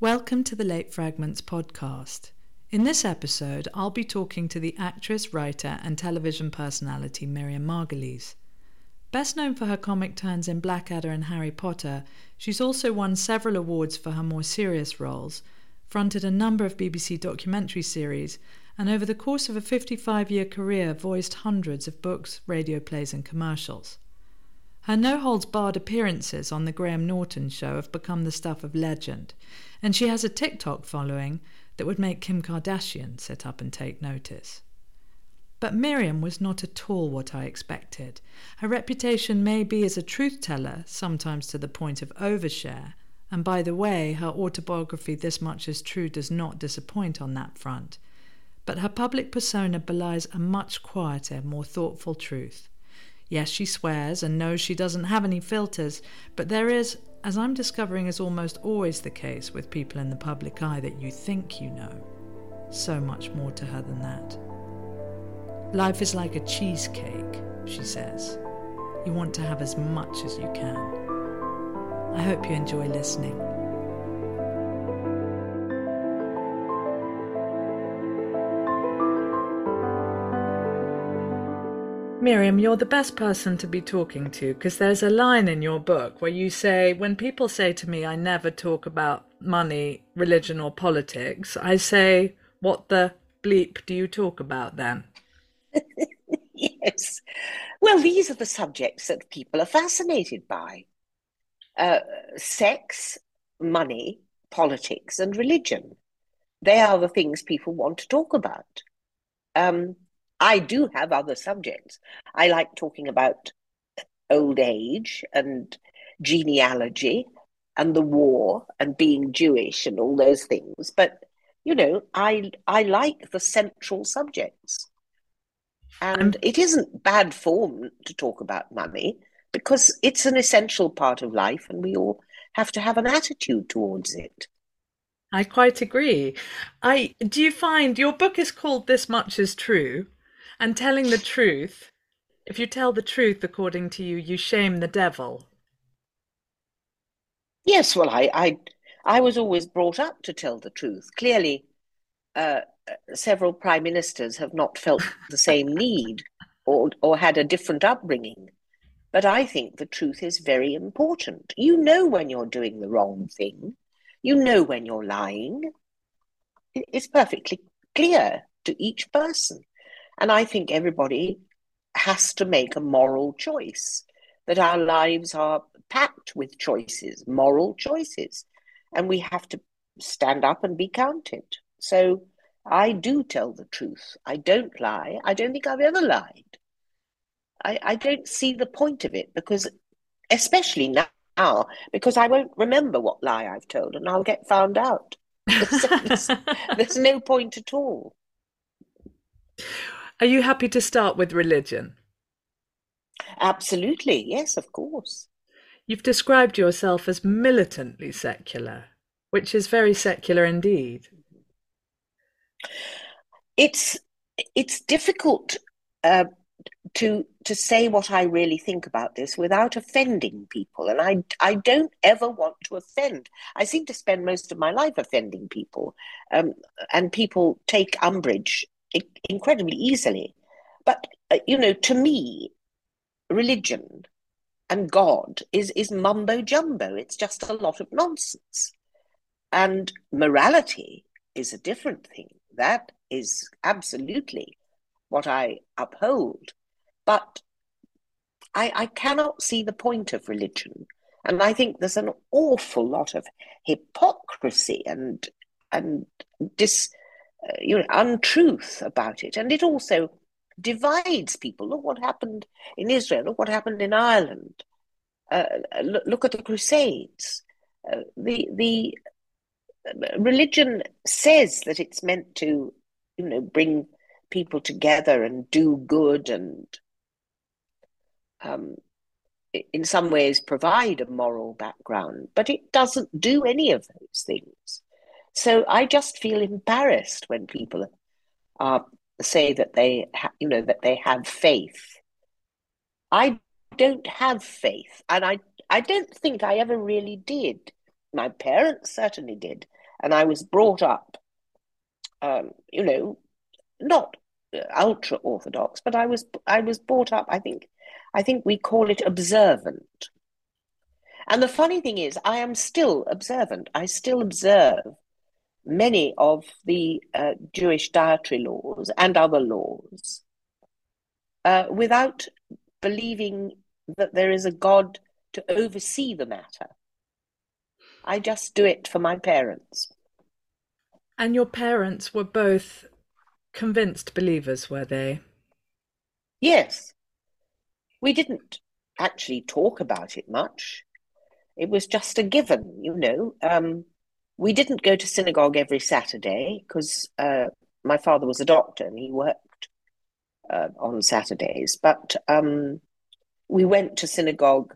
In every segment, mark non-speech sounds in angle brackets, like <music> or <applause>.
Welcome to the Late Fragments podcast. In this episode, I'll be talking to the actress, writer, and television personality Miriam Margolyes. Best known for her comic turns in Blackadder and Harry Potter, she's also won several awards for her more serious roles, fronted a number of BBC documentary series, and over the course of a 55 year career, voiced hundreds of books, radio plays, and commercials. Her no holds barred appearances on The Graham Norton Show have become the stuff of legend, and she has a TikTok following that would make Kim Kardashian sit up and take notice. But Miriam was not at all what I expected. Her reputation may be as a truth teller, sometimes to the point of overshare, and by the way, her autobiography This Much Is True does not disappoint on that front. But her public persona belies a much quieter, more thoughtful truth. Yes, she swears and knows she doesn't have any filters, but there is, as I'm discovering is almost always the case with people in the public eye that you think you know, so much more to her than that. Life is like a cheesecake, she says. You want to have as much as you can. I hope you enjoy listening. Miriam, you're the best person to be talking to because there's a line in your book where you say, when people say to me, I never talk about money, religion, or politics, I say, what the bleep do you talk about then? <laughs> yes. Well, these are the subjects that people are fascinated by uh, sex, money, politics, and religion. They are the things people want to talk about. Um, I do have other subjects. I like talking about old age and genealogy and the war and being Jewish and all those things. But you know, I I like the central subjects. And mm. it isn't bad form to talk about money because it's an essential part of life and we all have to have an attitude towards it. I quite agree. I do you find your book is called This Much is True? And telling the truth, if you tell the truth according to you, you shame the devil. Yes, well, I, I, I was always brought up to tell the truth. Clearly, uh, several prime ministers have not felt the same need or, or had a different upbringing. But I think the truth is very important. You know when you're doing the wrong thing, you know when you're lying. It's perfectly clear to each person. And I think everybody has to make a moral choice, that our lives are packed with choices, moral choices, and we have to stand up and be counted. So I do tell the truth. I don't lie. I don't think I've ever lied. I, I don't see the point of it because, especially now, because I won't remember what lie I've told and I'll get found out. <laughs> there's, there's no point at all. Are you happy to start with religion? Absolutely, yes, of course. You've described yourself as militantly secular, which is very secular indeed. It's it's difficult uh, to to say what I really think about this without offending people, and I I don't ever want to offend. I seem to spend most of my life offending people, um, and people take umbrage incredibly easily. But, uh, you know, to me, religion and God is, is mumbo jumbo. It's just a lot of nonsense. And morality is a different thing. That is absolutely what I uphold. But I, I cannot see the point of religion. And I think there's an awful lot of hypocrisy and and dis, you know, untruth about it. And it also divides people. Look what happened in Israel. Look what happened in Ireland. Uh, look, look, at the Crusades. Uh, the the uh, religion says that it's meant to, you know, bring people together and do good and, um, in some ways, provide a moral background. But it doesn't do any of those things. So I just feel embarrassed when people uh, say that they, ha- you know, that they have faith. I don't have faith, and I, I don't think I ever really did. My parents certainly did, and I was brought up, um, you know, not ultra orthodox, but I was I was brought up. I think I think we call it observant. And the funny thing is, I am still observant. I still observe many of the uh, Jewish dietary laws and other laws uh, without believing that there is a God to oversee the matter. I just do it for my parents. And your parents were both convinced believers, were they? Yes. We didn't actually talk about it much. It was just a given, you know. Um, we didn't go to synagogue every Saturday because uh, my father was a doctor and he worked uh, on Saturdays. But um, we went to synagogue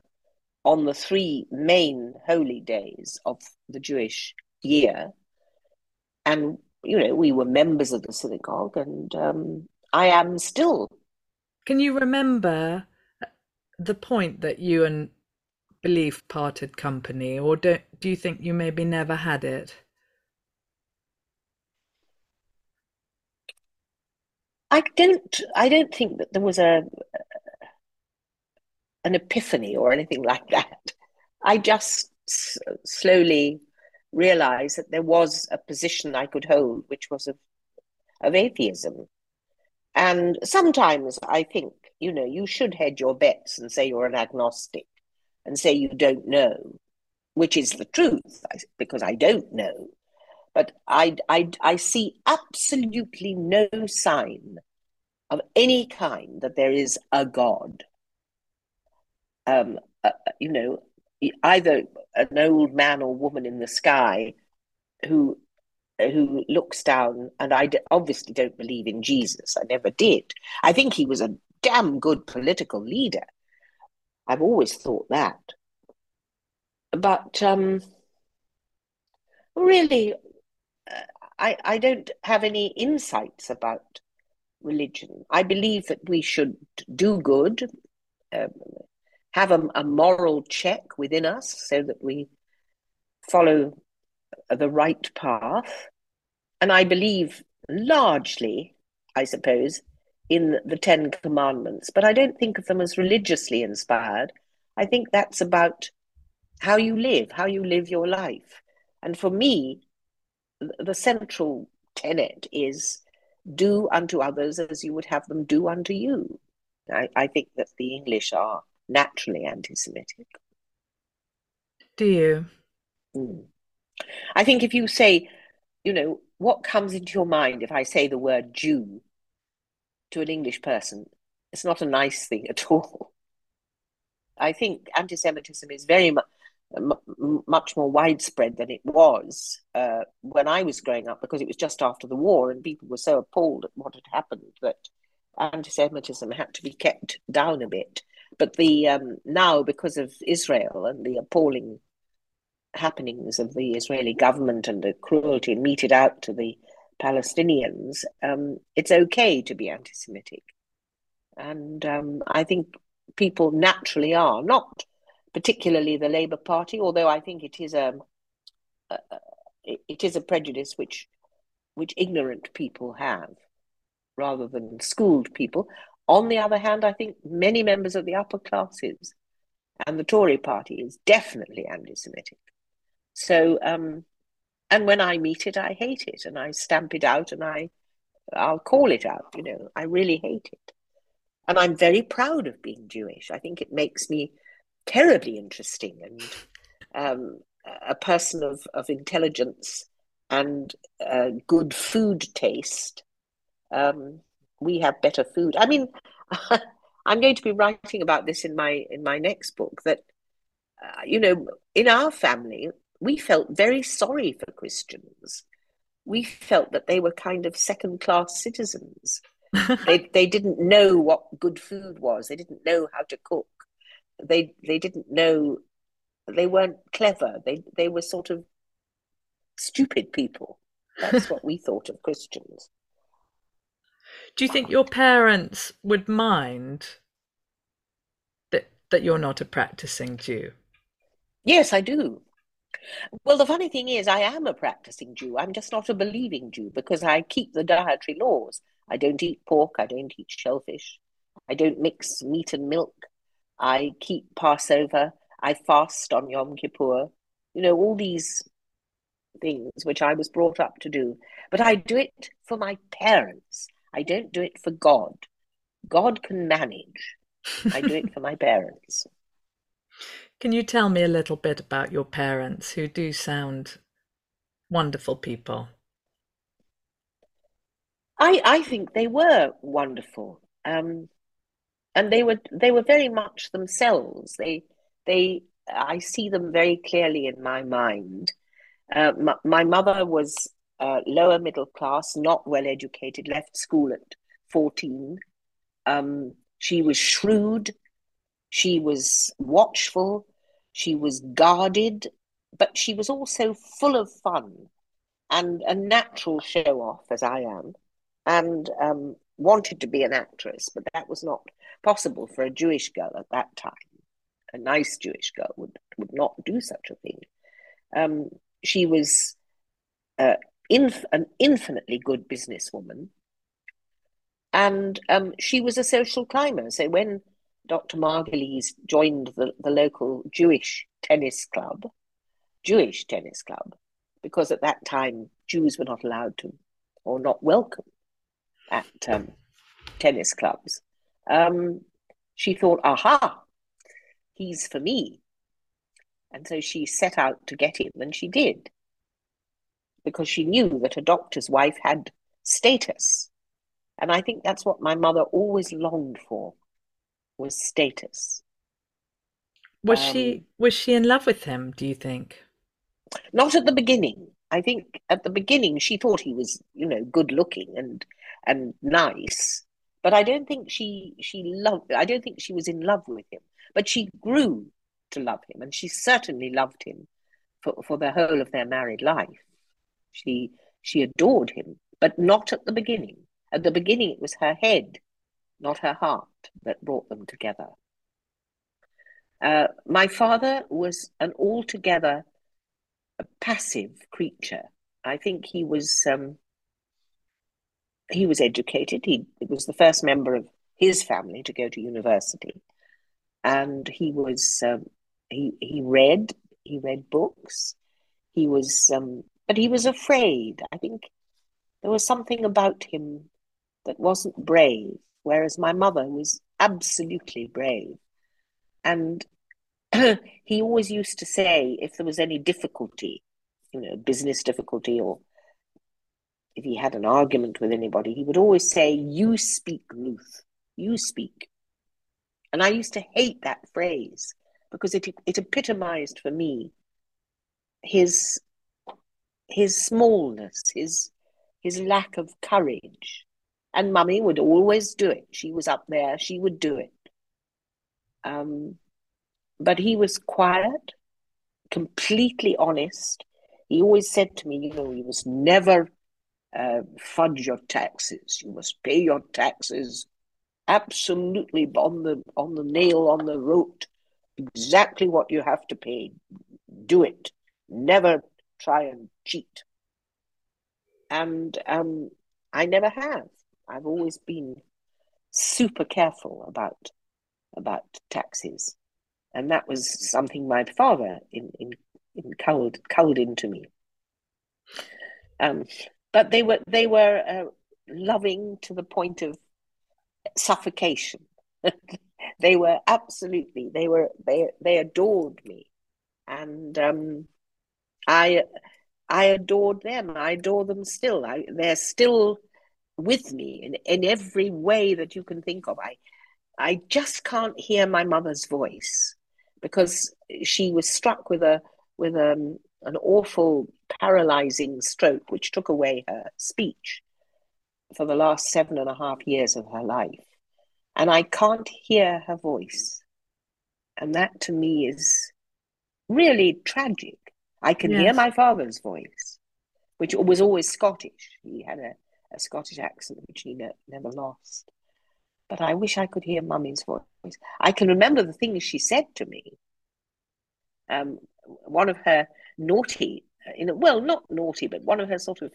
on the three main holy days of the Jewish year. And, you know, we were members of the synagogue, and um, I am still. Can you remember the point that you and belief parted company, or do, do you think you maybe never had it? I don't. I don't think that there was a an epiphany or anything like that. I just s- slowly realized that there was a position I could hold, which was of of atheism. And sometimes I think, you know, you should hedge your bets and say you're an agnostic and say you don't know, which is the truth, because I don't know. But I, I, I see absolutely no sign of any kind that there is a God. Um, uh, you know, either an old man or woman in the sky who who looks down and I obviously don't believe in Jesus. I never did. I think he was a damn good political leader. I've always thought that. But um, really, uh, I, I don't have any insights about religion. I believe that we should do good, um, have a, a moral check within us so that we follow the right path. And I believe largely, I suppose, in the Ten Commandments, but I don't think of them as religiously inspired. I think that's about how you live, how you live your life. And for me, the central tenet is do unto others as you would have them do unto you. I, I think that the English are naturally anti Semitic. Do you? Mm. I think if you say, you know, what comes into your mind if I say the word Jew to an English person, it's not a nice thing <laughs> at all. I think anti Semitism is very much. M- much more widespread than it was uh, when I was growing up because it was just after the war and people were so appalled at what had happened that anti-Semitism had to be kept down a bit. But the um, now, because of Israel and the appalling happenings of the Israeli government and the cruelty meted out to the Palestinians, um, it's okay to be anti-Semitic, and um, I think people naturally are not particularly the Labour Party, although I think it is um, uh, uh, a, a it is a prejudice which which ignorant people have rather than schooled people. On the other hand, I think many members of the upper classes and the Tory party is definitely anti Semitic. So, um, and when I meet it, I hate it and I stamp it out and I, I'll call it out, you know, I really hate it. And I'm very proud of being Jewish. I think it makes me terribly interesting and um, a person of, of intelligence and uh, good food taste. Um, we have better food. I mean, <laughs> I'm going to be writing about this in my in my next book. That uh, you know, in our family, we felt very sorry for Christians. We felt that they were kind of second class citizens. <laughs> they they didn't know what good food was. They didn't know how to cook. They they didn't know. They weren't clever. They they were sort of stupid people. That's what we thought of Christians. Do you think your parents would mind that that you're not a practicing Jew? Yes, I do. Well, the funny thing is, I am a practicing Jew. I'm just not a believing Jew because I keep the dietary laws. I don't eat pork. I don't eat shellfish. I don't mix meat and milk. I keep Passover. I fast on Yom Kippur. You know, all these things which I was brought up to do. But I do it for my parents. I don't do it for God. God can manage. I do it <laughs> for my parents. Can you tell me a little bit about your parents who do sound wonderful people? I, I think they were wonderful. Um, and they were they were very much themselves. They they I see them very clearly in my mind. Uh, my, my, mother was uh, lower middle class, not well educated, left school at 14. Um, she was shrewd, she was watchful, she was guarded, but she was also full of fun and a natural show off, as I am, and um, wanted to be an actress, but that was not possible for a Jewish girl at that time. A nice Jewish girl would, would not do such a thing. Um, she was uh, inf- an infinitely good businesswoman. And um, she was a social climber. So when Dr. Margolyes joined the, the local Jewish tennis club, Jewish tennis club, because at that time Jews were not allowed to or not welcome at um, tennis clubs. Um, she thought, aha, he's for me. And so she set out to get him, and she did. Because she knew that a doctor's wife had status. And I think that's what my mother always longed for was status. Was um, she was she in love with him, do you think? Not at the beginning. I think at the beginning she thought he was, you know, good looking and and nice. But I don't think she she loved I don't think she was in love with him. But she grew to love him, and she certainly loved him for, for the whole of their married life. She she adored him, but not at the beginning. At the beginning, it was her head, not her heart, that brought them together. Uh, my father was an altogether passive creature. I think he was um, he was educated. He was the first member of his family to go to university, and he was um, he he read he read books. He was um, but he was afraid. I think there was something about him that wasn't brave, whereas my mother was absolutely brave, and <clears throat> he always used to say if there was any difficulty, you know, business difficulty or if he had an argument with anybody, he would always say, You speak, Ruth, you speak. And I used to hate that phrase because it, it epitomized for me his, his smallness, his, his lack of courage. And mummy would always do it. She was up there, she would do it. Um, but he was quiet, completely honest. He always said to me, you know, you must never uh, fudge your taxes. You must pay your taxes absolutely on the on the nail on the rote. Exactly what you have to pay. Do it. Never try and cheat. And um, I never have. I've always been super careful about about taxes, and that was something my father in in, in culled, culled into me. Um, but they were they were uh, loving to the point of suffocation. <laughs> they were absolutely they were they they adored me, and um, I I adored them. I adore them still. I, they're still with me in in every way that you can think of. I I just can't hear my mother's voice because she was struck with a with um, an awful paralyzing stroke which took away her speech for the last seven and a half years of her life. And I can't hear her voice. And that to me is really tragic. I can yes. hear my father's voice, which was always Scottish. He had a, a Scottish accent which he ne- never lost. But I wish I could hear mummy's voice. I can remember the things she said to me. Um, one of her naughty, you know, well, not naughty, but one of her sort of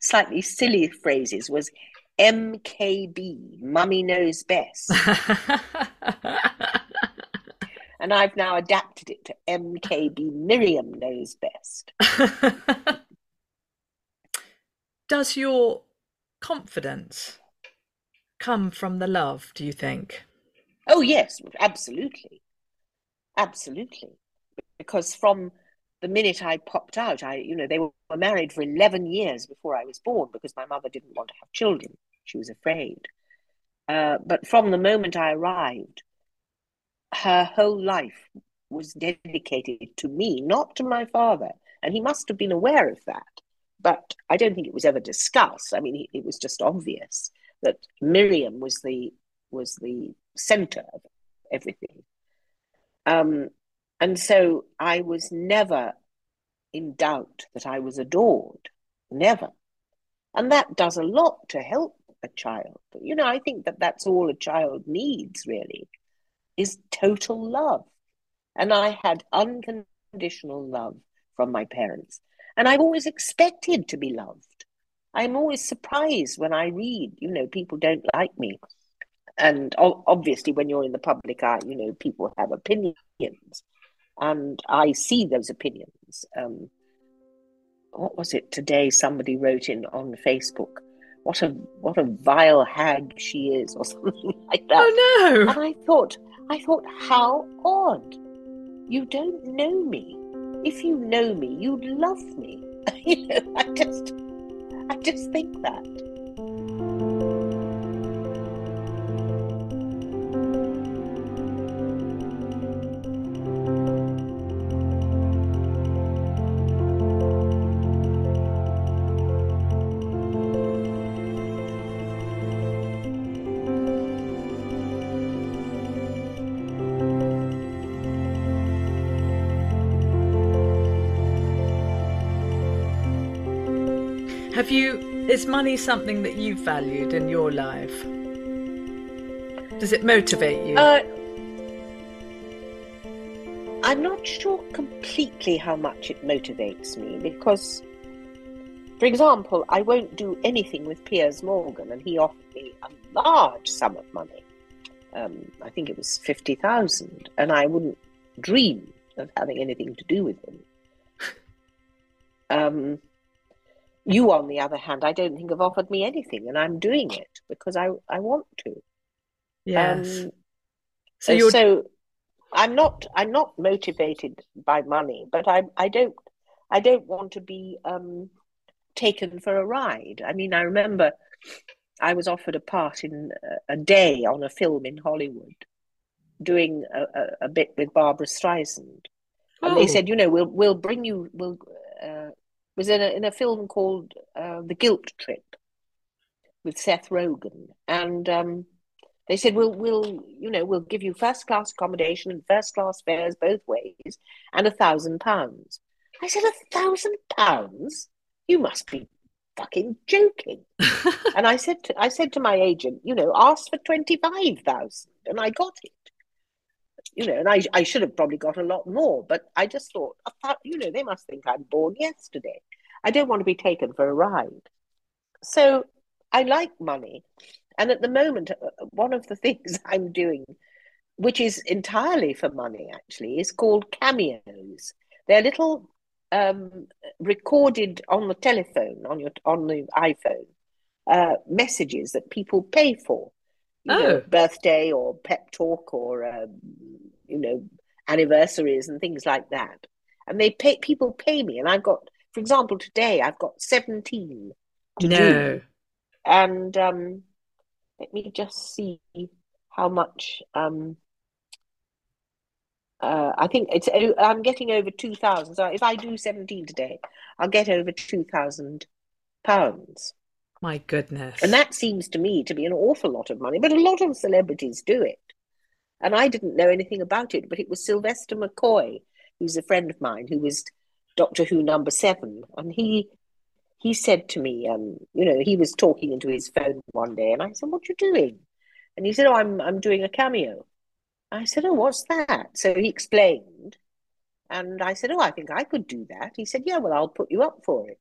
slightly silly phrases was MKB, Mummy Knows Best. <laughs> and I've now adapted it to MKB, Miriam Knows Best. <laughs> Does your confidence come from the love, do you think? Oh, yes, absolutely. Absolutely. Because from the minute I popped out, I, you know, they were married for 11 years before I was born because my mother didn't want to have children. She was afraid. Uh, but from the moment I arrived, her whole life was dedicated to me, not to my father. And he must have been aware of that. But I don't think it was ever discussed. I mean, it was just obvious that Miriam was the was the center of everything. Um, and so I was never in doubt that I was adored, never. And that does a lot to help a child. You know, I think that that's all a child needs, really, is total love. And I had unconditional love from my parents. And I've always expected to be loved. I'm always surprised when I read, you know, people don't like me. And obviously, when you're in the public eye, you know, people have opinions and I see those opinions. Um, what was it today? Somebody wrote in on Facebook, "What a what a vile hag she is," or <laughs> something like that. Oh no! And I thought, I thought, how odd! You don't know me. If you know me, you'd love me. <laughs> you know, I just, I just think that. Is money something that you've valued in your life? Does it motivate you? Uh, I'm not sure completely how much it motivates me because, for example, I won't do anything with Piers Morgan, and he offered me a large sum of money. Um, I think it was 50,000, and I wouldn't dream of having anything to do with him. <laughs> Um, you, on the other hand, I don't think have offered me anything, and I'm doing it because I, I want to. Yes. Um, so you're... so I'm not I'm not motivated by money, but I I don't I don't want to be um, taken for a ride. I mean, I remember I was offered a part in a, a day on a film in Hollywood, doing a, a, a bit with Barbra Streisand, and oh. they said, you know, we'll we'll bring you we'll uh, was in a in a film called uh, The Guilt Trip with Seth Rogen, and um, they said we'll we'll you know we'll give you first class accommodation and first class fares both ways and a thousand pounds. I said a thousand pounds? You must be fucking joking. <laughs> and I said to I said to my agent, you know, ask for twenty five thousand, and I got it you know, and I, I should have probably got a lot more, but I just thought, you know, they must think I'm born yesterday. I don't want to be taken for a ride. So I like money. And at the moment, uh, one of the <laughs> things I'm doing, which is entirely for money actually, is called cameos. They're little um, recorded on the telephone, on your on the iPhone, uh, messages that people pay for you oh. know, birthday or pep talk or um, you know anniversaries and things like that. And they pay people pay me, and I've got, for example, today I've got seventeen to no. do, and um, let me just see how much. Um, uh, I think it's. I'm getting over two thousand. So if I do seventeen today, I'll get over two thousand pounds. My goodness. And that seems to me to be an awful lot of money, but a lot of celebrities do it. And I didn't know anything about it, but it was Sylvester McCoy, who's a friend of mine, who was Doctor Who number seven. And he he said to me, um, you know, he was talking into his phone one day, and I said, What are you doing? And he said, Oh, I'm I'm doing a cameo. I said, Oh, what's that? So he explained. And I said, Oh, I think I could do that. He said, Yeah, well, I'll put you up for it.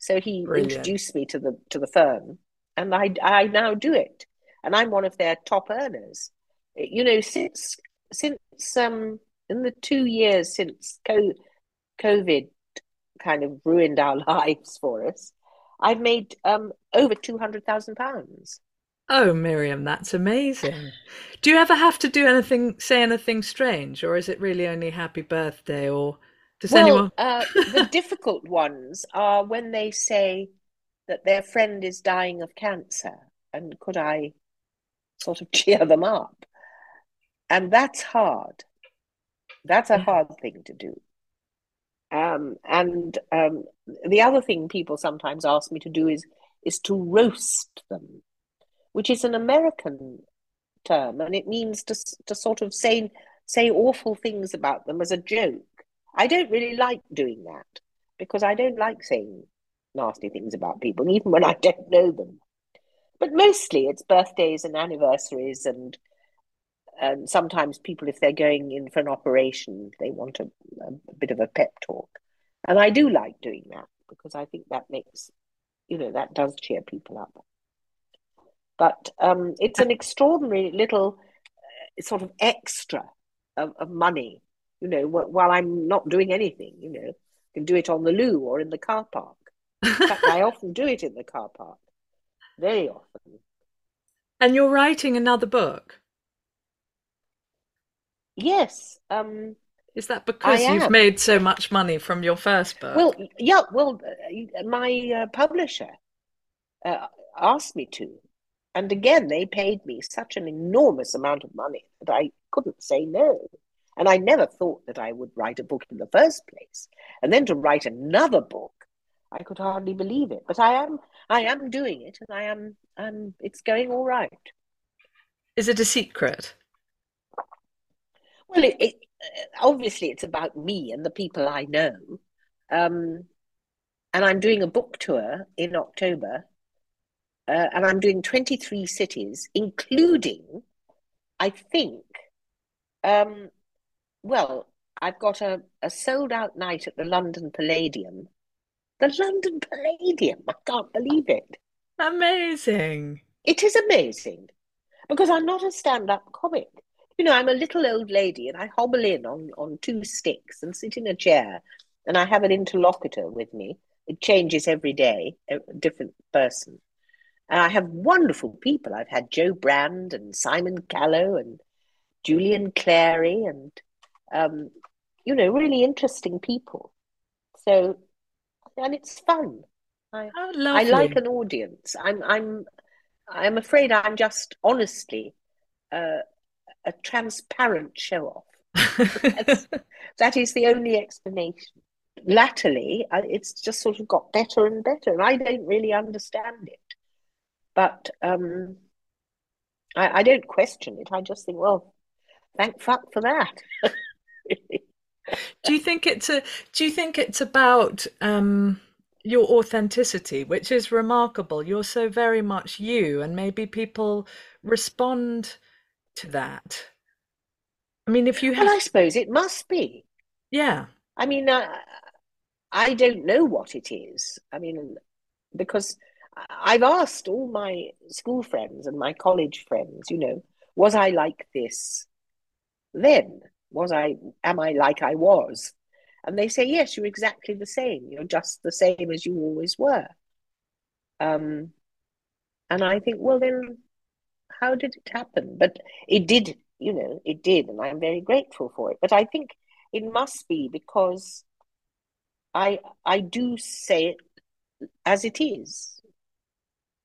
So he Brilliant. introduced me to the to the firm, and I I now do it, and I'm one of their top earners. You know, since since um in the two years since COVID kind of ruined our <laughs> lives for us, I've made um over two hundred thousand pounds. Oh, Miriam, that's amazing. Do you ever have to do anything, say anything strange, or is it really only happy birthday? Or does well, anyone? uh, the <laughs> difficult ones are when they say that their friend is dying of cancer, and could I sort of <laughs> cheer them up? And that's hard. That's a hard thing to do. Um, and um, the other thing people sometimes ask me to do is is to roast them which is an American term, and it means to to sort of say say awful things about them as a joke. I don't really like doing that because I don't like saying nasty things about people, even when I don't know them. But mostly it's birthdays and anniversaries and and sometimes people, if they're going in for an operation, they want a, a bit of a pep talk. And I do like doing that because I think that makes, you know, that does cheer people up. But um, it's an extraordinary little uh, sort of extra of, of money, you know, while I'm not doing anything, you know, I can do it on the loo or in the car park. In fact, I <laughs> often do it in the car park, very often. And you're writing another book? Yes. Um, Is that because I you've am. made so much money from your first book? Well, yeah. Well, uh, my uh, publisher uh, asked me to, and again, they paid me such an enormous amount of money that I couldn't say no. And I never thought that I would write a book in the first place. And then to write another book, I could hardly believe it. But I am I am doing it and I am um it's going all right. Is it a secret? Well, it, it obviously it's about me and the people I know. Um, and I'm doing a book tour in October uh, and I'm doing 23 cities, including, I think, um, well, I've got a, a sold out night at the London Palladium. The London Palladium, I can't believe it. Amazing. It is amazing because I'm not a stand up comic. You know, I'm a little old lady and I hobble in on, on two sticks and sit in a chair and I have an interlocutor with me. It changes every day, a different person. And I have wonderful people. I've had Jo Brand and Simon Callow and Julian Clary and, um, you know, really interesting people. So, and it's fun. I, I like an audience. I'm, I'm, I'm afraid I'm just honestly uh, a transparent show off. <laughs> that is the only explanation. Latterly, it's just sort of got better and better, and I don't really understand it. But um, I, I don't question it. I just think, well, thank fuck for that. <laughs> <laughs> do you think it's a? Do you think it's about um, your authenticity, which is remarkable? You're so very much you, and maybe people respond to that. I mean, if you have... well, I suppose it must be. Yeah. I mean, uh, I don't know what it is. I mean, because I've asked all my school friends and my college friends, you know, was I like this then? Was I, am I like I was? And they say, yes, you're exactly the same. You're just the same as you always were. Um, and I think, well, then how did it happen? But it did, you know, it did. And I'm very grateful for it. But I think it must be because I, I do say it as it is.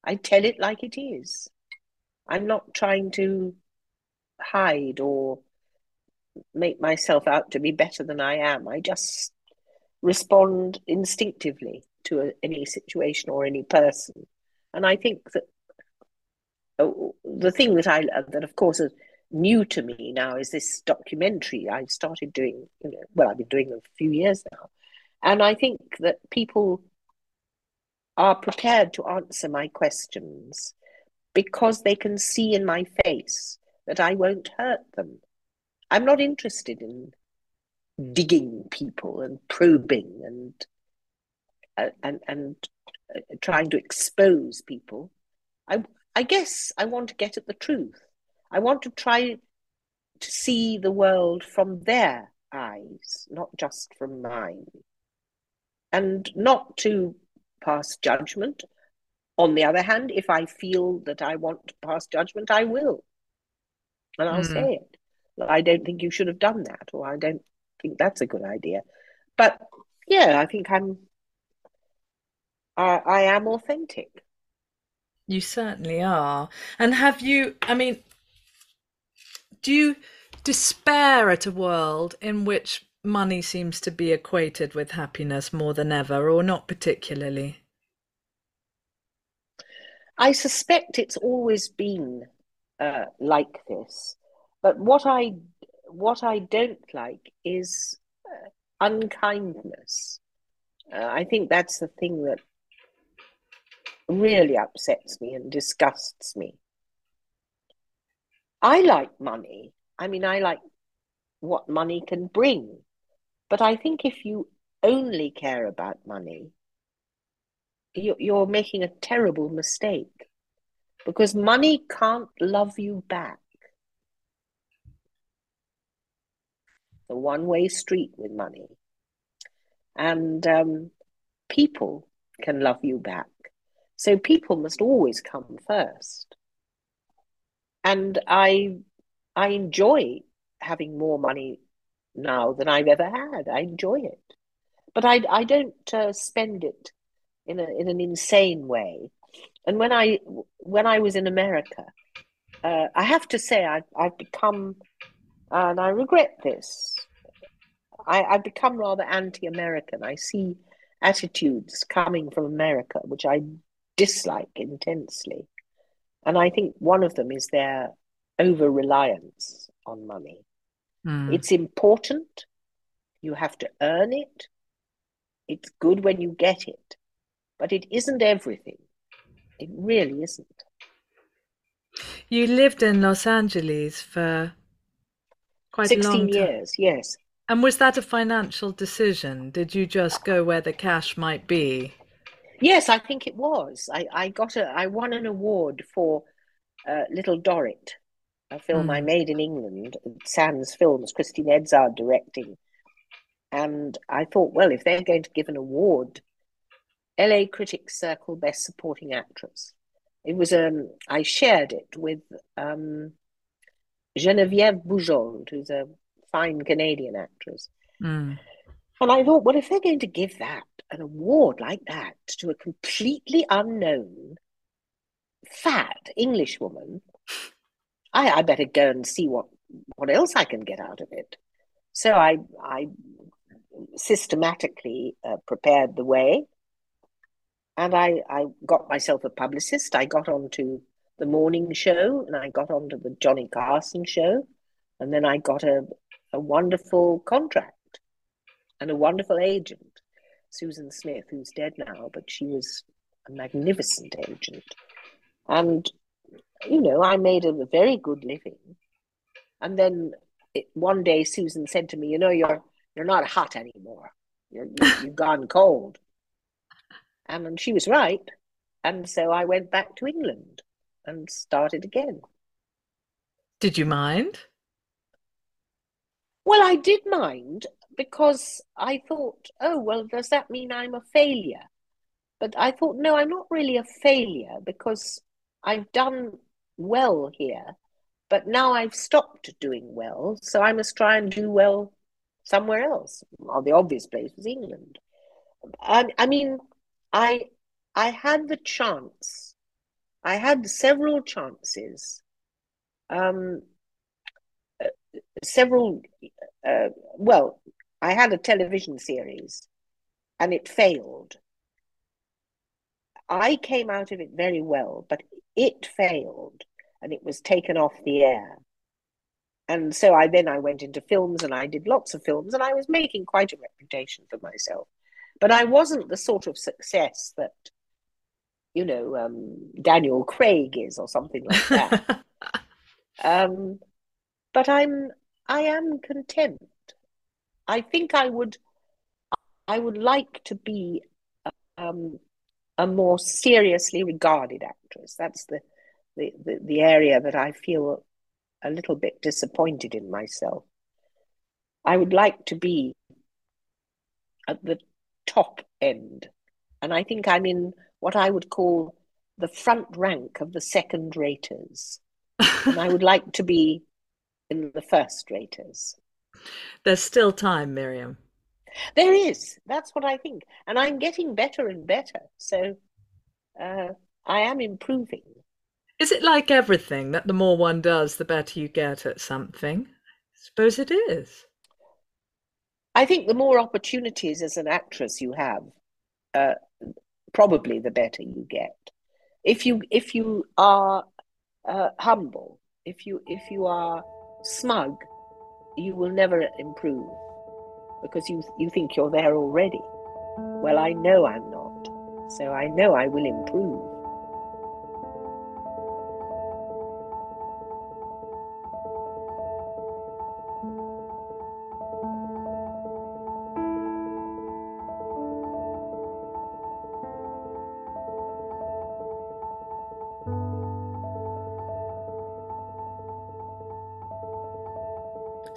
I tell it like it is. I'm not trying to hide or make myself out to be better than I am. I just respond instinctively to a, any situation or any person. And I think that uh, the thing that I that of course is new to me now is this documentary I've started doing. You know, well, I've been doing it a few years now, and I think that people are prepared to answer my questions because they can see in my face that I won't hurt them. I'm not interested in digging people and probing and uh, and and uh, trying to expose people. I I guess I want to get at the truth. I want to try to see the world from their eyes, not just from mine, and not to pass judgment. On the other hand, if I feel that I want to pass judgment, I will, and I'll mm. say it. I don't think you should have done that, or I don't think that's a good idea. But yeah, I think I'm I, I am authentic. You certainly are. And have you, I mean, do you despair at a world in which money seems to be equated with happiness more than ever, or not particularly? I suspect it's always been uh, like this. But what I what I don't like is uh, unkindness. Uh, I think that's the thing that really upsets me and disgusts me. I like money. I mean, I like what money can bring. But I think if you only care about money, you're making a terrible mistake because money can't love you back. The one way street with money. And um, people can love you back. So people must always come first. And I I enjoy having more money now than I've ever had. I enjoy it, but I I don't uh, spend it in a in an insane way. And when I when I was in America, uh, I have to say I I've become, and I regret this. I, I've become rather anti-American. I see attitudes coming from America which I dislike intensely. And I think one of them is their over reliance on money. Mm. It's important. You have to earn it. It's good when you get it, but it isn't everything. It really isn't. You lived in Los Angeles for quite 16 years, yes. And was that a financial decision? Did you just go where the cash might be? Yes, I think it was. I, I got a I won an award for uh, Little Dorrit, a film mm. I hmm. made in England, Sands Films, Christine Edzard directing. And I thought, well, if they're going to give an award, LA Critics Circle Best Supporting Actress. It was um I shared it with um Geneviève Bujold, who's a fine Canadian actress. Mm. And I thought, well, if they're going to give that an award like that to a completely unknown, fat English woman, I, I better go and see what, what else I can get out of it. So I, I systematically uh, prepared the way and I, I got myself a publicist. I got onto the morning show and I got onto the Johnny Carson show. And then I got a, a wonderful contract and a wonderful agent, Susan Smith, who's dead now, but she was a magnificent agent. And, you know, I made a very good living. And then it, one day Susan said to me, you know, you're you're not hot anymore. You're, <laughs> you've gone cold. And, and she was right. And so I went back to England and started again. Did you mind? Well, I did mind because I thought, oh, well, does that mean I'm a failure? But I thought, no, I'm not really a failure because I've done well here, but now I've stopped doing well, so I must try and do well somewhere else. Well, the obvious place was England. I, I mean, I I had the chance. I had several chances. Um, uh, several, uh, well, I had a television series and it failed. I came out of it very well, but it failed and it was taken off the air. And so I then I went into films and I did lots of films and I was making quite a reputation for myself. But I wasn't the sort of success that, you know, um, Daniel Craig is or something like that. <laughs> um, but I'm I am content I think I would I would like to be um, a more seriously regarded actress. That's the, the, the, the area that I feel a little bit disappointed in myself. I would like to be at the top end. And I think I'm in what I would call the front rank of the second raters. and I would <laughs> like to be in the first raters. There's still time, Miriam. There is. That's what I think. And I'm getting better and better. So uh, I am improving. Is it like everything that the more one does, the better you get at something? I suppose it is. I think the more opportunities as an actress you have, uh, probably the better you get. If you if you are uh, humble, if you if you are smug, you will never improve because you you think you're there already. Well, I know I'm not, so I know I will improve.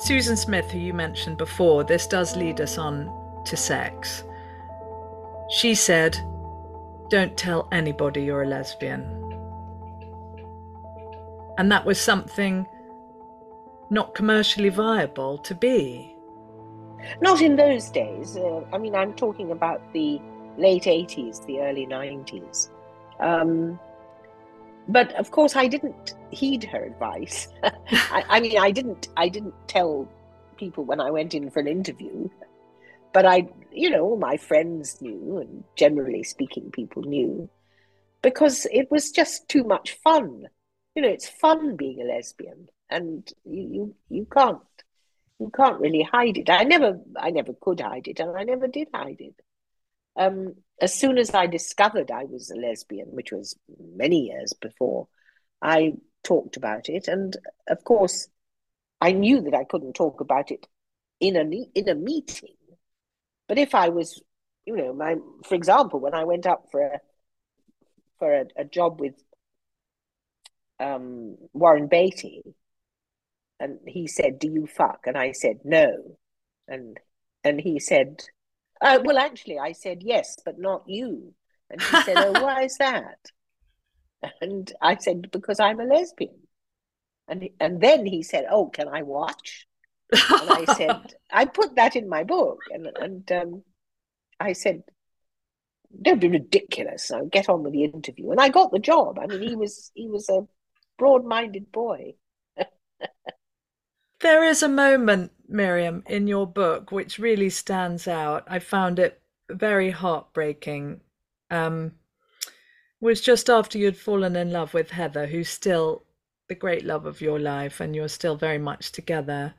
Susan Smith, who you mentioned before, this does lead us on to sex. She said, Don't tell anybody you're a lesbian. And that was something not commercially viable to be. Not in those days. Uh, I mean, I'm talking about the late 80s, the early 90s. Um, but of course i didn't heed her advice. <laughs> I, I, mean i didn't i didn't tell people when i went in for an interview but i you know all my friends knew and generally speaking people knew because it was just too much fun. You know it's fun being a lesbian and you you, you can't you can't really hide it. I never i never could hide it and i never did hide it. Um, as soon as I discovered I was a lesbian, which was many years before, I talked about it. And of course, I knew that I couldn't talk about it in a in a meeting. But if I was, you know, my for example, when I went up for a for a, a job with um, Warren Beatty, and he said, "Do you fuck?" and I said, "No," and and he said, uh, well, actually, I said yes, but not you. And he said, "Oh, <laughs> why is that?" And I said, "Because I'm a lesbian." And and then he said, "Oh, can I watch?" And I said, <laughs> "I put that in my book." And and um, I said, "Don't be ridiculous. Now get on with the interview." And I got the job. I mean, he was he was a broad-minded boy. <laughs> There is a moment, Miriam, in your book which really stands out. I found it very heartbreaking. Um, was just after you'd fallen in love with Heather, who's still the great love of your life, and you're still very much together.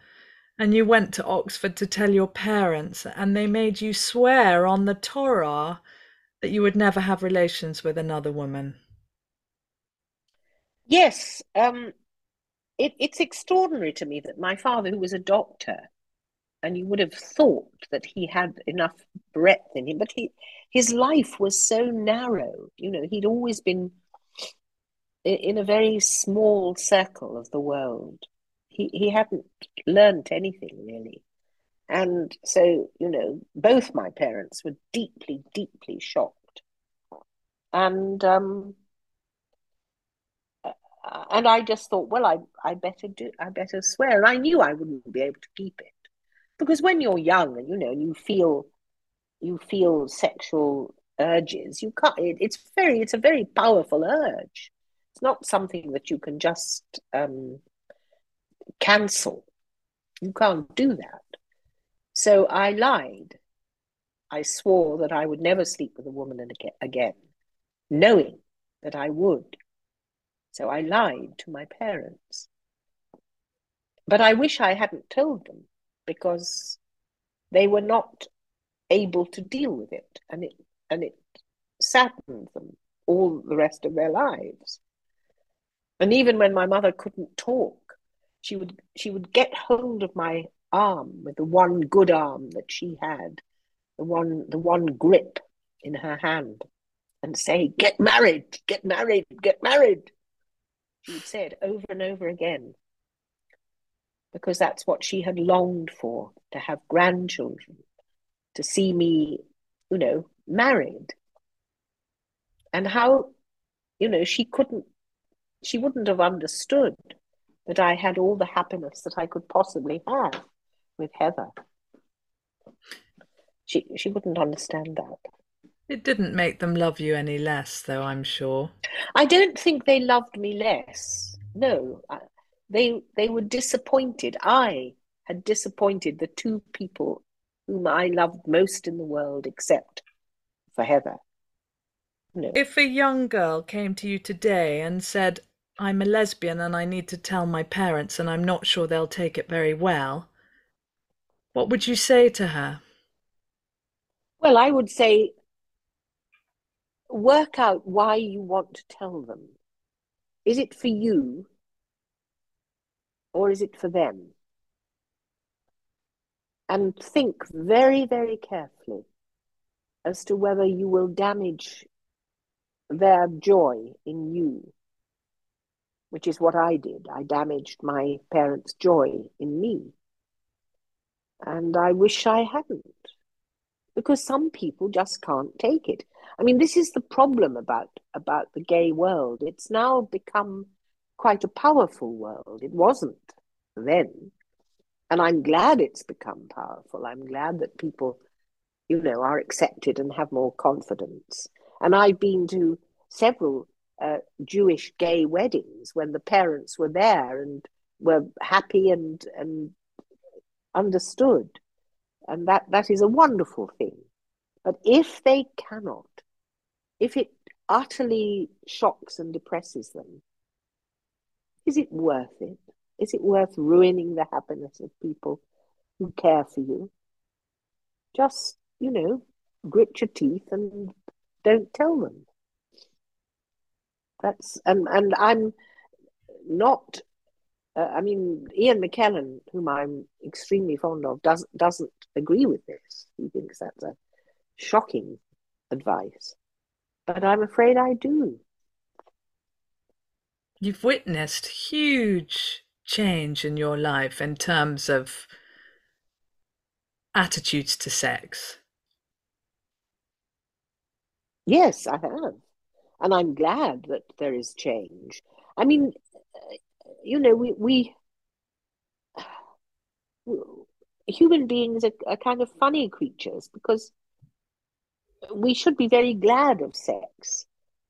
And you went to Oxford to tell your parents, and they made you swear on the Torah that you would never have relations with another woman. Yes, um, it, it's extraordinary to me that my father, who was a doctor, and you would have thought that he had enough breadth in him, but he, his life was so narrow. You know, he'd always been in a very small circle of the world. He he hadn't learnt anything really, and so you know, both my parents were deeply, deeply shocked, and um, and I just thought, well, I I better do, I better swear. And I knew I wouldn't be able to keep it because when you're young and you know and you feel you feel sexual urges, you can't. It, it's very, it's a very powerful urge. It's not something that you can just um, cancel. You can't do that. So I lied. I swore that I would never sleep with a woman again, knowing that I would. So I lied to my parents. But I wish I hadn't told them because they were not able to deal with it and it and it saddened them all the rest of their lives. And even when my mother couldn't talk, she would she would get hold of my arm, with the one good arm that she had, the one the one grip in her hand, and say, "Get married, get married, get married." She would say it over and over again because that's what she had longed for to have grandchildren, to see me, you know, married. And how, you know, she couldn't, she wouldn't have understood that I had all the happiness that I could possibly have with Heather. She, she wouldn't understand that. It didn't make them love you any less, though, I'm sure. I don't think they loved me less. No, they they were disappointed. I had disappointed the two people whom I loved most in the world, except for Heather. No. If a young girl came to you today and said, I'm a lesbian and I need to tell my parents and I'm not sure they'll take it very well, what would you say to her? Well, I would say work out why you want to tell them. Is it for you or is it for them? And think very, very carefully as to whether you will damage their joy in you, which is what I did. I damaged my parents' joy in me. And I wish I hadn't, because some people just can't take it. I mean, this is the problem about, about the gay world. It's now become quite a powerful world. It wasn't then. And I'm glad it's become powerful. I'm glad that people, you know, are accepted and have more confidence. And I've been to several uh, Jewish gay weddings when the parents were there and were happy and and understood, and that that is a wonderful thing. But if they cannot, if it utterly shocks and depresses them, is it worth it? Is it worth ruining the happiness of people who care for you? Just, you know, grit your teeth and don't tell them. That's and and I'm not. Uh, I mean, Ian McKellen, whom I'm extremely fond of, does doesn't agree with this. He thinks that's a shocking advice, but I'm afraid I do. You've witnessed huge change in your life in terms of attitudes to sex. Yes, I have. And I'm glad that there is change. I mean, you know, we, we human beings are, are kind of funny creatures because we should be very glad of sex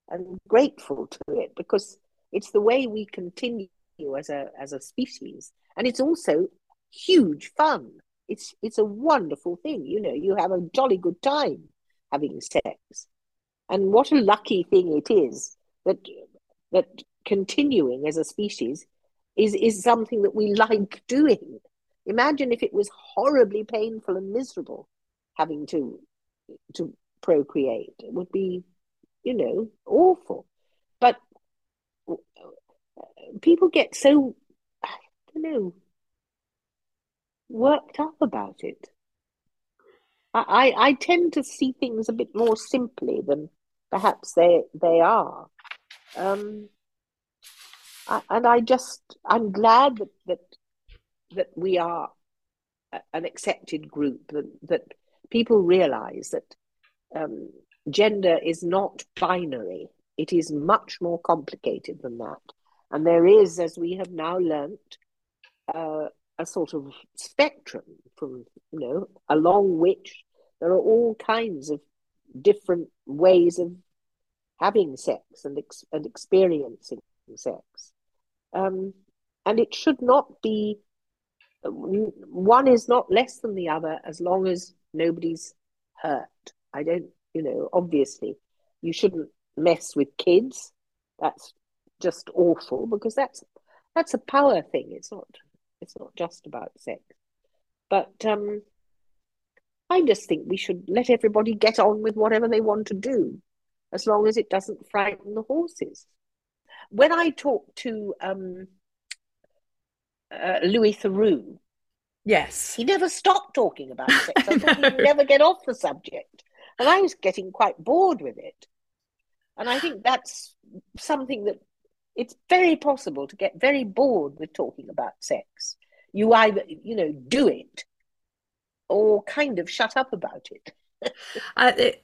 and grateful to it because it's the way we continue as a as a species, and it's also huge fun. It's it's a wonderful thing. You know, you have a jolly good time having sex, and what a lucky thing it is that that continuing as a species is is something that we like doing. Imagine if it was horribly painful and miserable having to to procreate. It would be, you know, awful. But people get so I don't know worked up about it. I, I, I tend to see things a bit more simply than perhaps they they are. Um, I, and I just I'm glad that that that we are an accepted group that that people realize that um, gender is not binary. It is much more complicated than that. And there is, as we have now learnt, uh, a sort of spectrum from, you know, along which there are all kinds of different ways of having sex and, ex- and experiencing sex. Um, and it should not be, one is not less than the other as long as nobody's hurt. I don't, you know, obviously, you shouldn't mess with kids. That's just awful because that's that's a power thing. It's not it's not just about sex. But um, I just think we should let everybody get on with whatever they want to do, as long as it doesn't frighten the horses. When I talked to um, uh, Louis Theroux, Yes. He never stopped talking about sex. I thought he'd <laughs> never get off the subject. And I was getting quite bored with it. And I think that's something that it's very possible to get very bored with talking about sex. You either, you know, do it or kind of shut up about it. <laughs> I, it,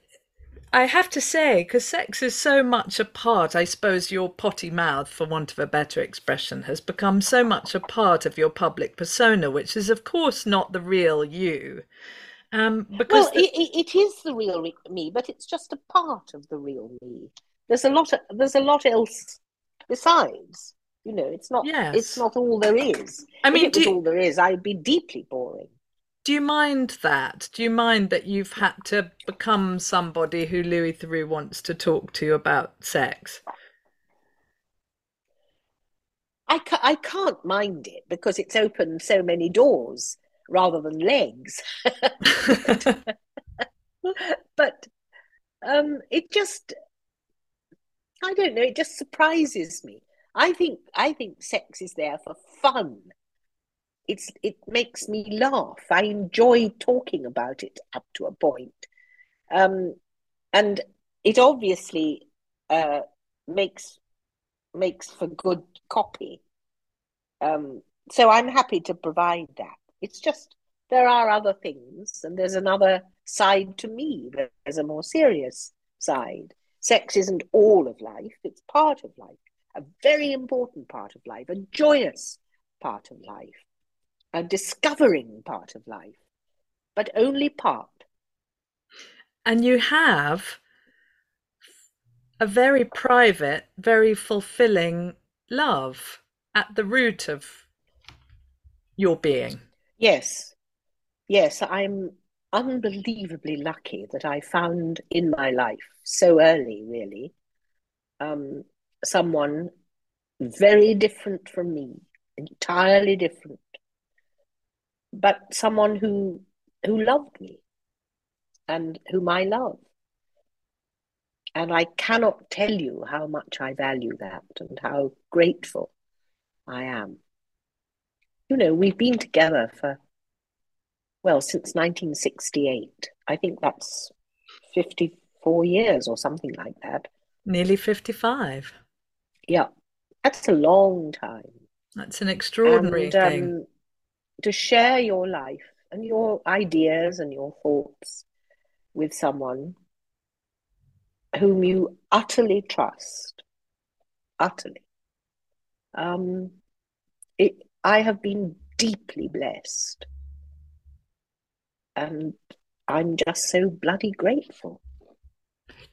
I have to say, because sex is so much a part, I suppose your potty mouth, for want of a better expression, has become so much a part of your public persona, which is, of course, not the real you. Um, because well, the... it, it is the real me, but it's just a part of the real me. There's a lot. Of, there's a lot else besides. You know, it's not. Yes. It's not all there is. I mean, if it was you... all there is, I'd be deeply boring. Do you mind that? Do you mind that you've had to become somebody who Louis Theroux wants to talk to about sex? I, ca- I can't mind it because it's opened so many doors rather than legs. <laughs> <laughs> but um, it just, I don't know, it just surprises me. I think I think sex is there for fun it's it makes me laugh. I enjoy talking about it up to a point, um, and it obviously uh, makes makes for good copy. Um, so I'm happy to provide that. It's just there are other things, and there's another side to me. There's a more serious side. Sex isn't all of life; it's part of life, a very important part of life, a joyous part of life a discovering part of life, but only part. And you have a very private, very fulfilling love at the root of your being. Yes. Yes, I'm unbelievably lucky that I found in my life so early, really, um, someone very different from me, entirely different, but someone who who loved me and whom I love. And I cannot tell you how much I value that and how grateful I am. You know, we've been together for, well, since 1968. I think that's 54 years or something like that. Nearly 55. Yeah, that's a long time. That's an extraordinary and, thing. Um, to share your life and your ideas and your thoughts with someone whom you utterly trust, utterly. Um, it, I have been deeply blessed, and I'm just so bloody grateful.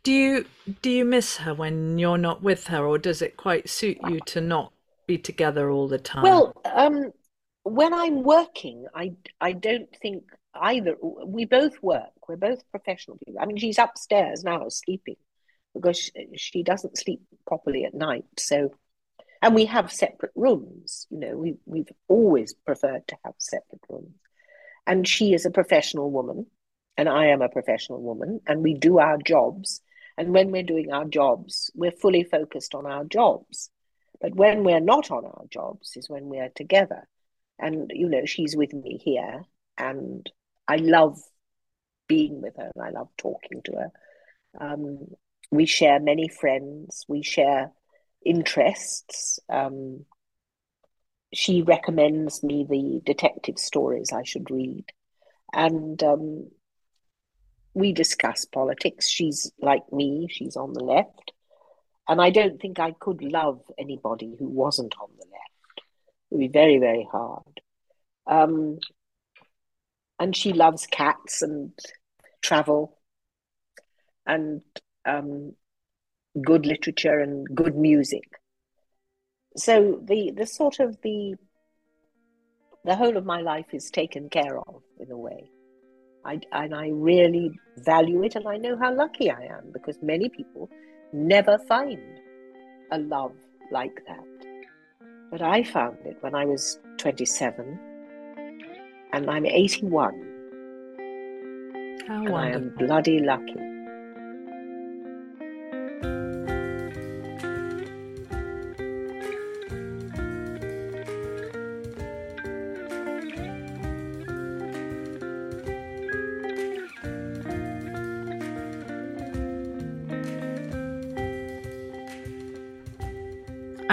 Do you do you miss her when you're not with her, or does it quite suit you to not be together all the time? Well, um, when I'm working, I I don't think either. We both work. We're both professional people. I mean, she's upstairs now sleeping because she, she doesn't sleep properly at night. So, and we have separate rooms. You know, we we've always preferred to have separate rooms. And she is a professional woman, and I am a professional woman, and we do our jobs. And when we're doing our jobs, we're fully focused on our jobs. But when we're not on our jobs is when we are together and you know she's with me here and i love being with her and i love talking to her um, we share many friends we share interests um, she recommends me the detective stories i should read. And um, we discuss politics. She's like me. She's on the left. And i don't think i could love anybody who wasn't on the left. It would be very, very hard. Um, and she loves cats and travel and um, good literature and good music. So the the sort of the the whole of my life is taken care of in a way. I, and I really value it, and I know how lucky I am because many people never find a love like that. But I found it when I was 27 and I'm 81. How and wonderful. I am bloody lucky.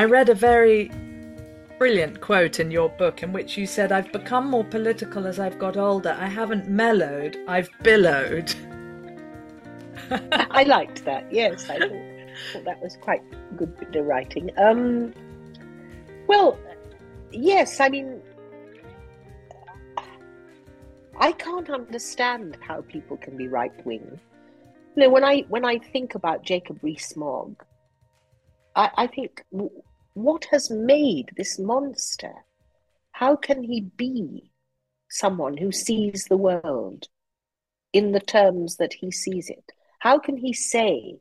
I read a very brilliant quote in your book in which you said, I've become more political as I've got older. I haven't mellowed, I've billowed. I liked that, yes. I thought, thought, that was quite good bit of writing. Um, well, yes, I mean, I can't understand how people can be right wing. You know, when I when I think about Jacob Rees-Mogg, I, I think what has made this monster? How can he be someone who sees the world in the terms that he sees it? How can he say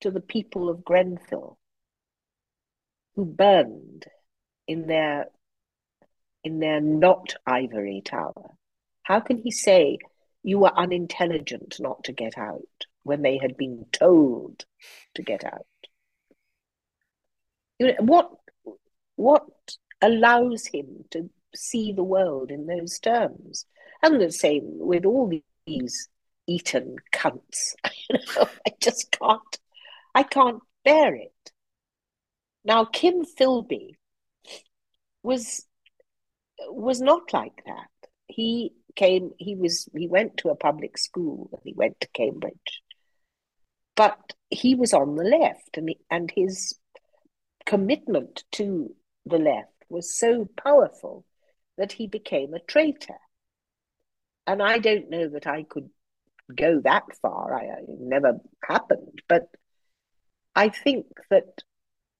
to the people of Grenfell who burned in their in their not ivory tower, how can he say you were unintelligent not to get out when they had been told to get out? You know, what what allows him to see the world in those terms? And the same with all these Eton cunts. <laughs> I just can't. I can't bear it. Now, Kim Philby was was not like that. He came. He was. He went to a public school and he went to Cambridge, but he was on the left, and he, and his commitment to the left was so powerful that he became a traitor. And I don't know that I could go that far. I, it never happened. But I think that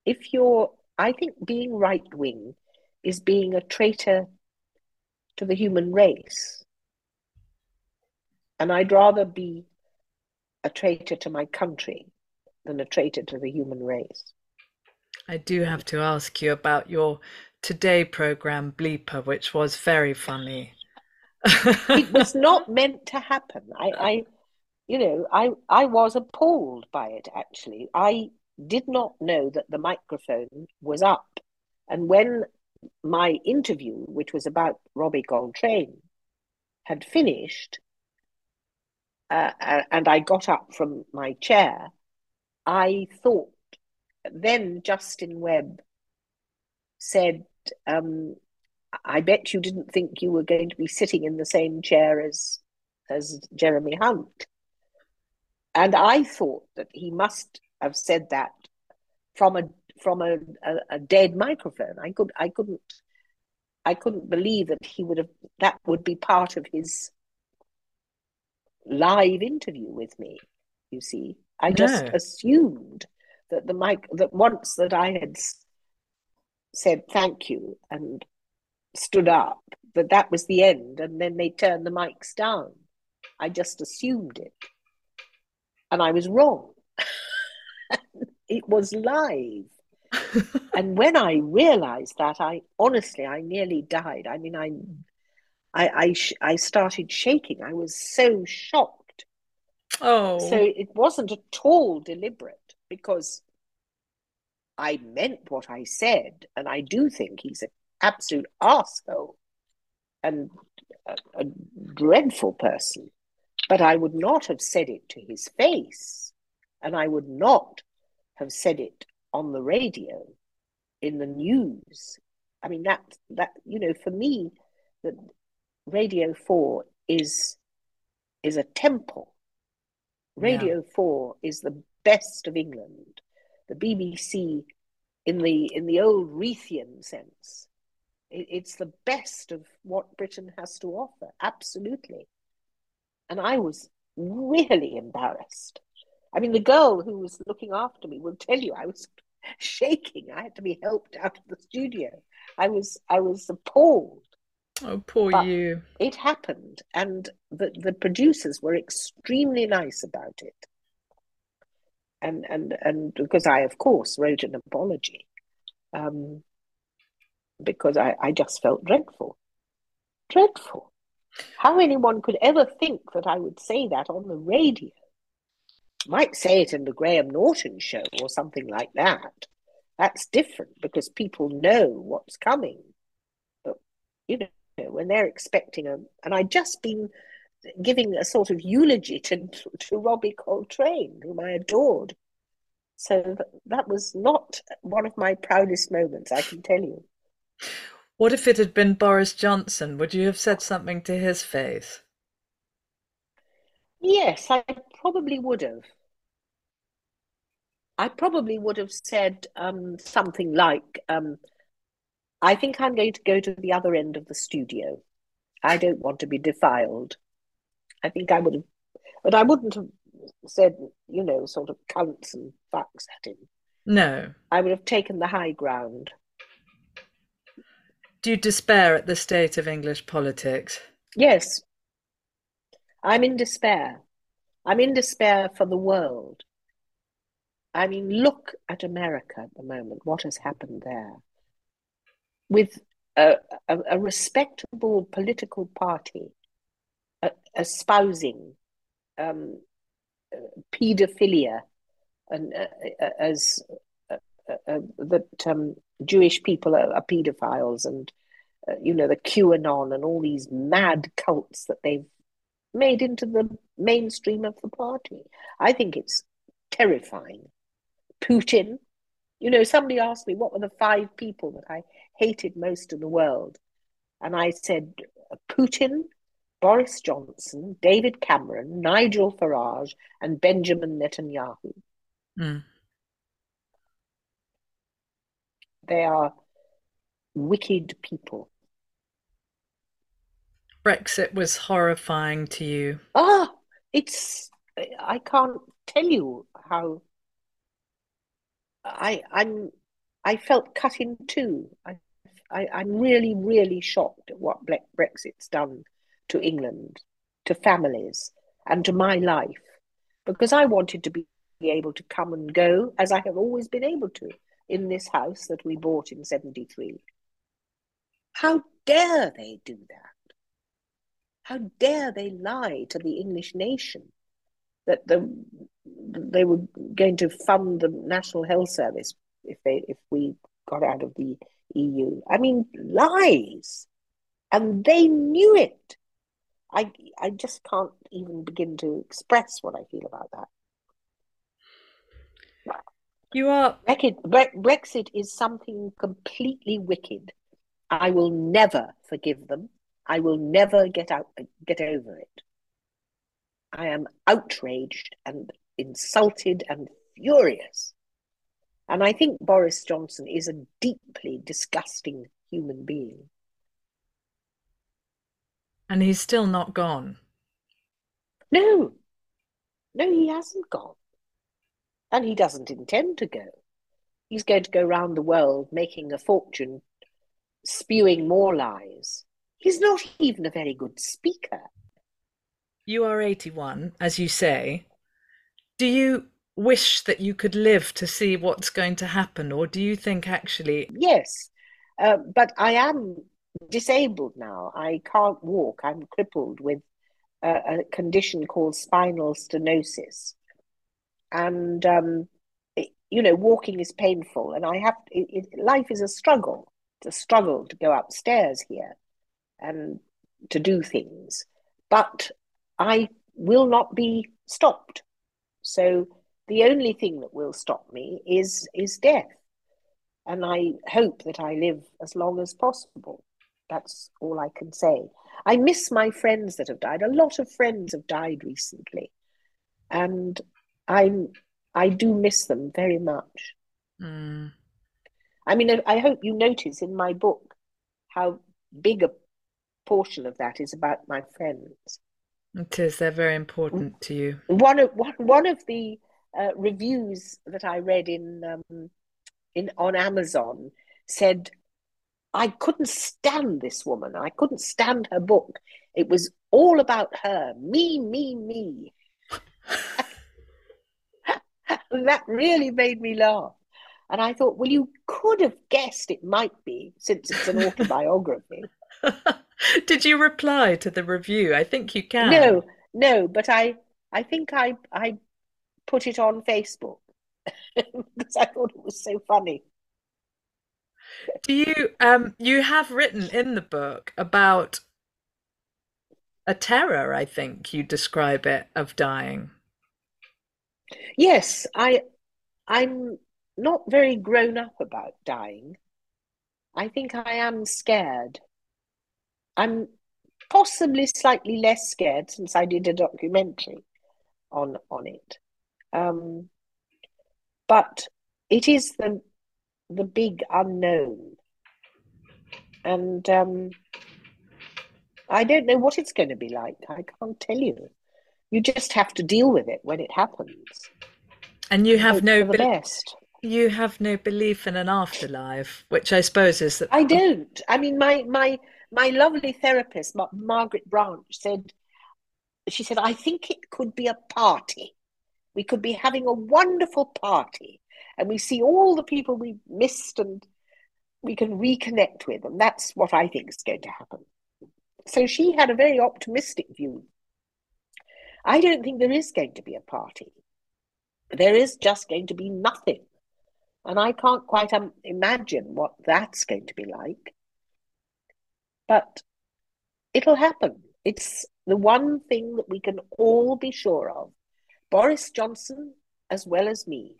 if you're, I think being right wing is being a traitor to the human race. And I'd rather be a traitor to my country than a traitor to the human race. I do have to ask you about your Today program, Bleeper, which was very funny. it was <laughs> not meant to happen. I, I, you know, I, I was appalled by it actually. I did not know that the microphone was up. And when my interview, which was about Robbie Coltrane, had finished, uh, and I got up from my chair, I thought then Justin Webb said, um, I bet you didn't think you were going to be sitting in the same chair as as Jeremy Hunt. And I thought that he must have said that from a from a, a, a, dead microphone. I could I couldn't I couldn't believe that he would have that would be part of his live interview with me. You see, I just no. assumed that the mic that once that I had said thank you and stood up, that that was the end, and then they turned the mics down. I just assumed it, and I was wrong. <laughs> it was live. <laughs> and when I realized that, I honestly, I nearly died. I mean, I, I, I, sh- I started shaking. I was so shocked. Oh, so it wasn't at all deliberate because I meant what I said, and I do think he's an absolute arsehole and a, a dreadful person. But I would not have said it to his face, and I would not have said it on the radio, in the news. I mean that that you know, for me, that Radio Four is is a temple. Radio yeah. Four is the best of England. The BBC, in the in the old Reithian sense, it, it's the best of what Britain has to offer. Absolutely, and I was really embarrassed. I mean, the girl who was looking after me will tell you I was <laughs> shaking. I had to be helped out of the studio. I was I was appalled. Oh, poor but you. It happened, and the, the producers were extremely nice about it and and and because I of course wrote an apology, um, because I I just felt dreadful, dreadful. How anyone could ever think that I would say that on the radio? Might say it in the Graham Norton show or something like that. That's different because people know what's coming. But you know, when they're expecting a, and I'd just been giving a sort of eulogy to, to Robbie Coltrane, whom I adored. So that was not one of my proudest moments, I can tell you. What if it had been Boris Johnson? Would you have said something to his face? Yes, I probably would have. I probably would have said um, something like, um, I think I'm going to go to the other end of the studio. I don't want to be defiled. I think I would have, but I wouldn't have said, you know, sort of counts and facts at him. No. I would have taken the high ground. Do you despair at the state of English politics? Yes. I'm in despair. I'm in despair for the world. I mean, look at America at the moment, what has happened there. With a, a, a respectable political party espousing um, pedophilia and uh, uh as uh, uh, that um, Jewish people are, are pedophiles and you know the QAnon and all these mad cults that they've made into the mainstream of the party. I think it's terrifying. Putin, you know, somebody asked me what were the five people that I hated most in the world, and I said Putin, Boris Johnson, David Cameron, Nigel Farage, and Benjamin Netanyahu. Mm. They are wicked people. Brexit was horrifying to you. Ah, it's I can't tell you how I I'm I felt cut in two. I, I I'm really really shocked at what Brexit's done to England, to families, and to my life, because I wanted to be able to come and go as I have always been able to in this house that we bought in 73. How dare they do that? How dare they lie to the English nation that the, they were going to fund the National Health Service if they if we got out of the EU? I mean, lies, and they knew it. I I just can't even begin to express what I feel about that. You are Brexit is something completely wicked. I will never forgive them. I will never get out get over it. I am outraged and insulted and furious. And I think Boris Johnson is a deeply disgusting human being. And he's still not gone. No, no, he hasn't gone. And he doesn't intend to go. He's going to go round the world making a fortune, spewing more lies. He's not even a very good speaker. You are 81, as you say. Do you wish that you could live to see what's going to happen, or do you think actually? Yes, uh, but I am disabled now. I can't walk. I'm crippled with a, a condition called spinal stenosis, and um, it, you know, walking is painful, and I have it, it, life is a struggle. It's a struggle to go upstairs here and to do things, but I will not be stopped. So the only thing that will stop me is is death, and I hope that I live as long as possible. That's all I can say. I miss my friends that have died. A lot of friends have died recently, and I'm I do miss them very much. Mm. I mean, I hope you notice in my book how big a portion of that is about my friends. It is. They're very important to you. One of one, one of the uh, reviews that I read in um, in on Amazon said I couldn't stand this woman. I couldn't stand her book. It was all about her, me, me, me. <laughs> that really made me laugh. And I thought, well, you could have guessed it might be, since it's an <laughs> autobiography. Did you reply to the review? I think you can. No, no, but I, I think I, I put it on Facebook <laughs> because I thought it was so funny. Do you um you have written in the book about a terror, I think you describe it, of dying. Yes, I I'm not very grown up about dying. I think I am scared. I'm possibly slightly less scared since I did a documentary on on it. Um, but it is the the big unknown, and um, I don't know what it's going to be like. I can't tell you. You just have to deal with it when it happens. And you have no be- best. You have no belief in an afterlife, which I suppose is that I don't. I mean, my my my lovely therapist, Margaret Branch, said she said I think it could be a party. We could be having a wonderful party, and we see all the people we've missed, and we can reconnect with, and that's what I think is going to happen. So she had a very optimistic view. I don't think there is going to be a party. There is just going to be nothing. And I can't quite um, imagine what that's going to be like. But it'll happen. It's the one thing that we can all be sure of. Boris Johnson, as well as me,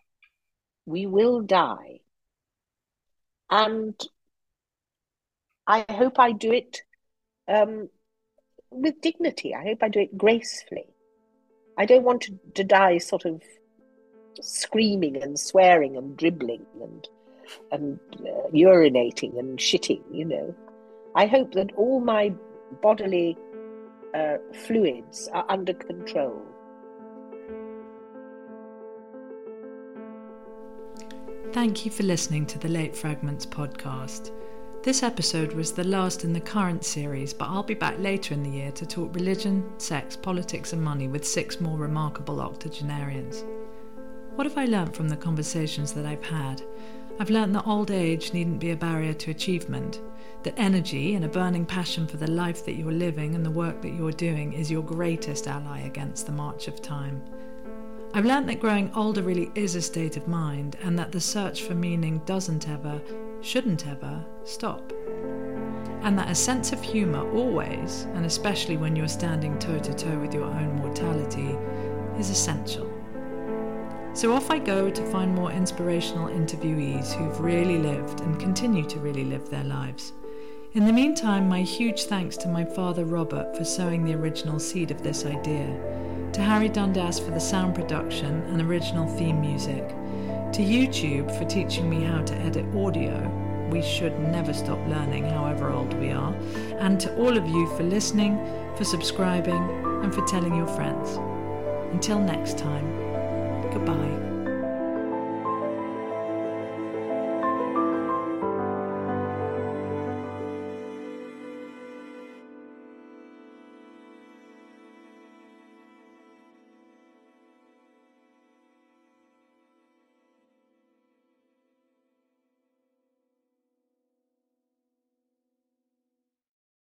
we will die. And I hope I do it um, with dignity. I hope I do it gracefully. I don't want to, to die sort of screaming and swearing and dribbling and and uh, urinating and shitting. You know, I hope that all my bodily uh, fluids are under control. Thank you for listening to the Late Fragments podcast. This episode was the last in the current series, but I'll be back later in the year to talk religion, sex, politics, and money with six more remarkable octogenarians. What have I learnt from the conversations that I've had? I've learnt that old age needn't be a barrier to achievement, that energy and a burning passion for the life that you're living and the work that you're doing is your greatest ally against the march of time. I've learned that growing older really is a state of mind and that the search for meaning doesn't ever, shouldn't ever, stop. And that a sense of humour always, and especially when you're standing toe to toe with your own mortality, is essential. So off I go to find more inspirational interviewees who've really lived and continue to really live their lives. In the meantime, my huge thanks to my father Robert for sowing the original seed of this idea to Harry Dundas for the sound production and original theme music, to YouTube for teaching me how to edit audio. We should never stop learning, however old we are. And to all of you for listening, for subscribing, and for telling your friends. Until next time, goodbye.